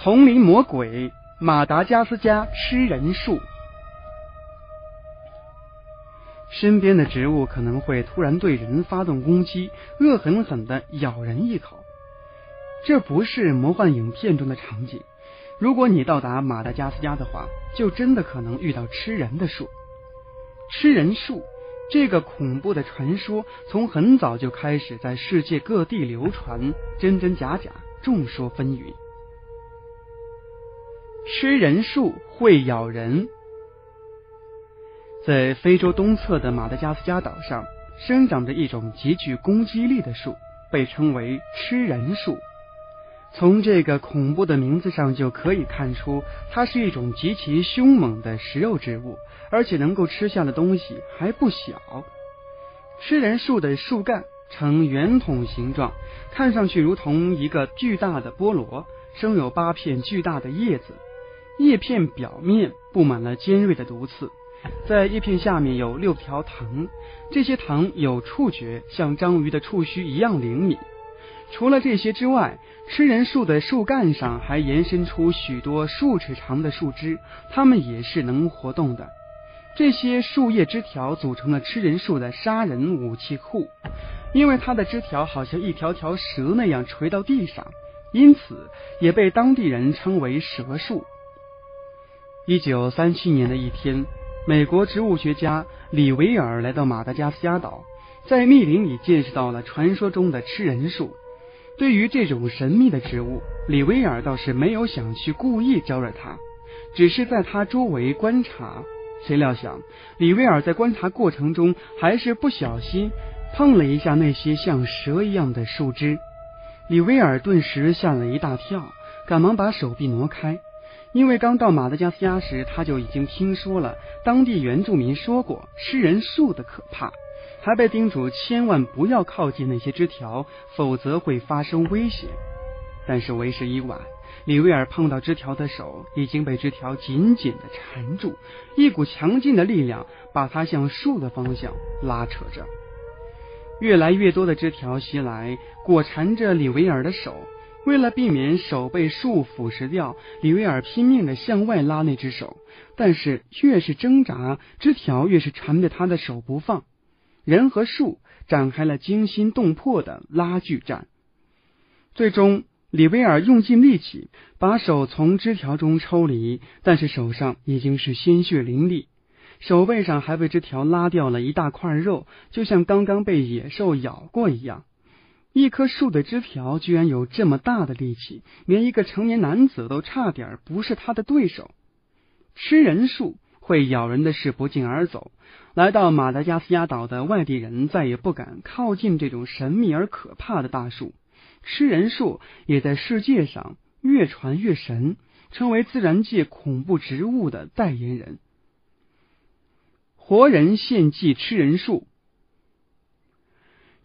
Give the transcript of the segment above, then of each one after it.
丛林魔鬼马达加斯加吃人树。身边的植物可能会突然对人发动攻击，恶狠狠的咬人一口。这不是魔幻影片中的场景。如果你到达马达加斯加的话，就真的可能遇到吃人的树。吃人树这个恐怖的传说，从很早就开始在世界各地流传，真真假假，众说纷纭。吃人树会咬人。在非洲东侧的马达加斯加岛上，生长着一种极具攻击力的树，被称为吃人树。从这个恐怖的名字上就可以看出，它是一种极其凶猛的食肉植物，而且能够吃下的东西还不小。吃人树的树干呈圆筒形状，看上去如同一个巨大的菠萝，生有八片巨大的叶子，叶片表面布满了尖锐的毒刺。在叶片下面有六条藤，这些藤有触觉，像章鱼的触须一样灵敏。除了这些之外，吃人树的树干上还延伸出许多数尺长的树枝，它们也是能活动的。这些树叶枝条组成了吃人树的杀人武器库，因为它的枝条好像一条条蛇那样垂到地上，因此也被当地人称为蛇树。一九三七年的一天。美国植物学家李维尔来到马达加斯加岛，在密林里见识到了传说中的吃人树。对于这种神秘的植物，李维尔倒是没有想去故意招惹它，只是在它周围观察。谁料想，李维尔在观察过程中还是不小心碰了一下那些像蛇一样的树枝，李维尔顿时吓了一大跳，赶忙把手臂挪开。因为刚到马达加斯加时，他就已经听说了当地原住民说过吃人树的可怕，还被叮嘱千万不要靠近那些枝条，否则会发生危险。但是为时已晚，李威尔碰到枝条的手已经被枝条紧紧的缠住，一股强劲的力量把他向树的方向拉扯着。越来越多的枝条袭来，裹缠着李维尔的手。为了避免手被树腐蚀掉，李维尔拼命的向外拉那只手，但是越是挣扎，枝条越是缠着他的手不放。人和树展开了惊心动魄的拉锯战。最终，李维尔用尽力气把手从枝条中抽离，但是手上已经是鲜血淋漓，手背上还被枝条拉掉了一大块肉，就像刚刚被野兽咬过一样。一棵树的枝条居然有这么大的力气，连一个成年男子都差点不是他的对手。吃人树会咬人的事不胫而走，来到马达加斯加岛的外地人再也不敢靠近这种神秘而可怕的大树。吃人树也在世界上越传越神，成为自然界恐怖植物的代言人。活人献祭吃人树。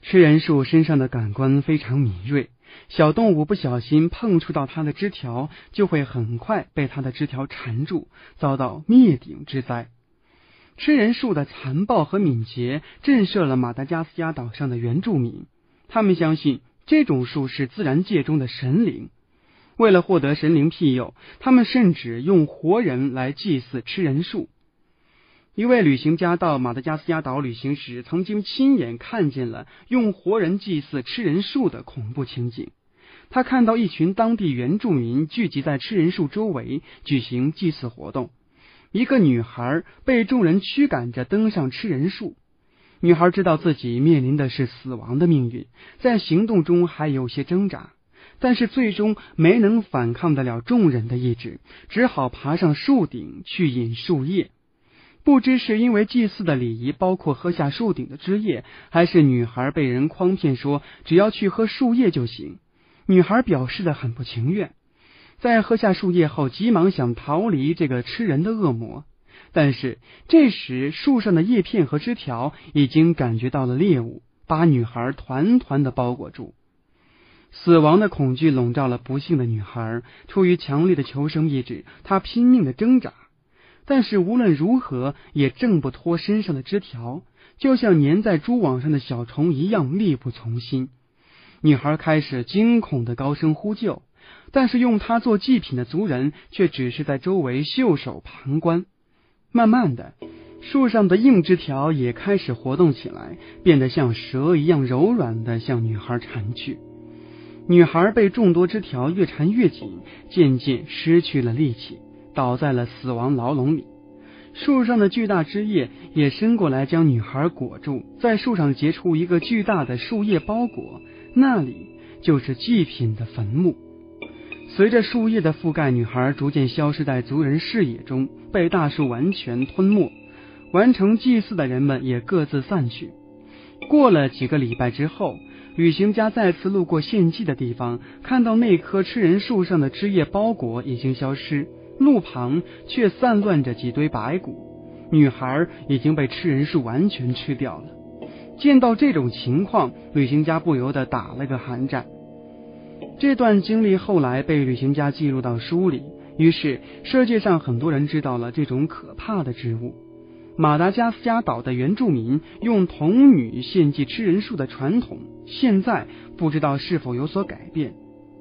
吃人树身上的感官非常敏锐，小动物不小心碰触到它的枝条，就会很快被它的枝条缠住，遭到灭顶之灾。吃人树的残暴和敏捷震慑了马达加斯加岛上的原住民，他们相信这种树是自然界中的神灵。为了获得神灵庇佑，他们甚至用活人来祭祀吃人树。一位旅行家到马达加斯加岛旅行时，曾经亲眼看见了用活人祭祀吃人树的恐怖情景。他看到一群当地原住民聚集在吃人树周围举行祭祀活动。一个女孩被众人驱赶着登上吃人树。女孩知道自己面临的是死亡的命运，在行动中还有些挣扎，但是最终没能反抗得了众人的意志，只好爬上树顶去饮树叶。不知是因为祭祀的礼仪包括喝下树顶的枝叶，还是女孩被人诓骗说只要去喝树叶就行。女孩表示的很不情愿，在喝下树叶后，急忙想逃离这个吃人的恶魔。但是这时树上的叶片和枝条已经感觉到了猎物，把女孩团团的包裹住。死亡的恐惧笼罩了不幸的女孩，出于强烈的求生意志，她拼命的挣扎。但是无论如何也挣不脱身上的枝条，就像粘在蛛网上的小虫一样力不从心。女孩开始惊恐的高声呼救，但是用它做祭品的族人却只是在周围袖手旁观。慢慢的，树上的硬枝条也开始活动起来，变得像蛇一样柔软的向女孩缠去。女孩被众多枝条越缠越紧，渐渐失去了力气，倒在了死亡牢笼里。树上的巨大枝叶也伸过来将女孩裹住，在树上结出一个巨大的树叶包裹，那里就是祭品的坟墓。随着树叶的覆盖，女孩逐渐消失在族人视野中，被大树完全吞没。完成祭祀的人们也各自散去。过了几个礼拜之后，旅行家再次路过献祭的地方，看到那棵吃人树上的枝叶包裹已经消失。路旁却散乱着几堆白骨，女孩已经被吃人树完全吃掉了。见到这种情况，旅行家不由得打了个寒战。这段经历后来被旅行家记录到书里，于是世界上很多人知道了这种可怕的植物。马达加斯加岛的原住民用童女献祭吃人树的传统，现在不知道是否有所改变。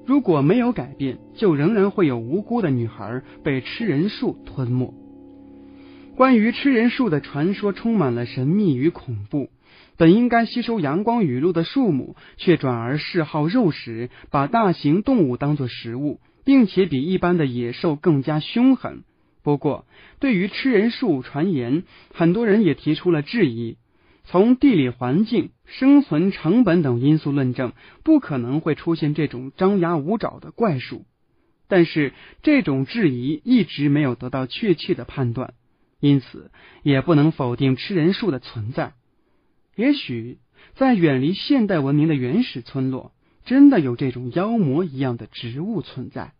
如果没有改变，就仍然会有无辜的女孩被吃人树吞没。关于吃人树的传说充满了神秘与恐怖。本应该吸收阳光雨露的树木，却转而嗜好肉食，把大型动物当作食物，并且比一般的野兽更加凶狠。不过，对于吃人树传言，很多人也提出了质疑。从地理环境、生存成本等因素论证，不可能会出现这种张牙舞爪的怪树。但是，这种质疑一直没有得到确切的判断，因此也不能否定吃人树的存在。也许，在远离现代文明的原始村落，真的有这种妖魔一样的植物存在。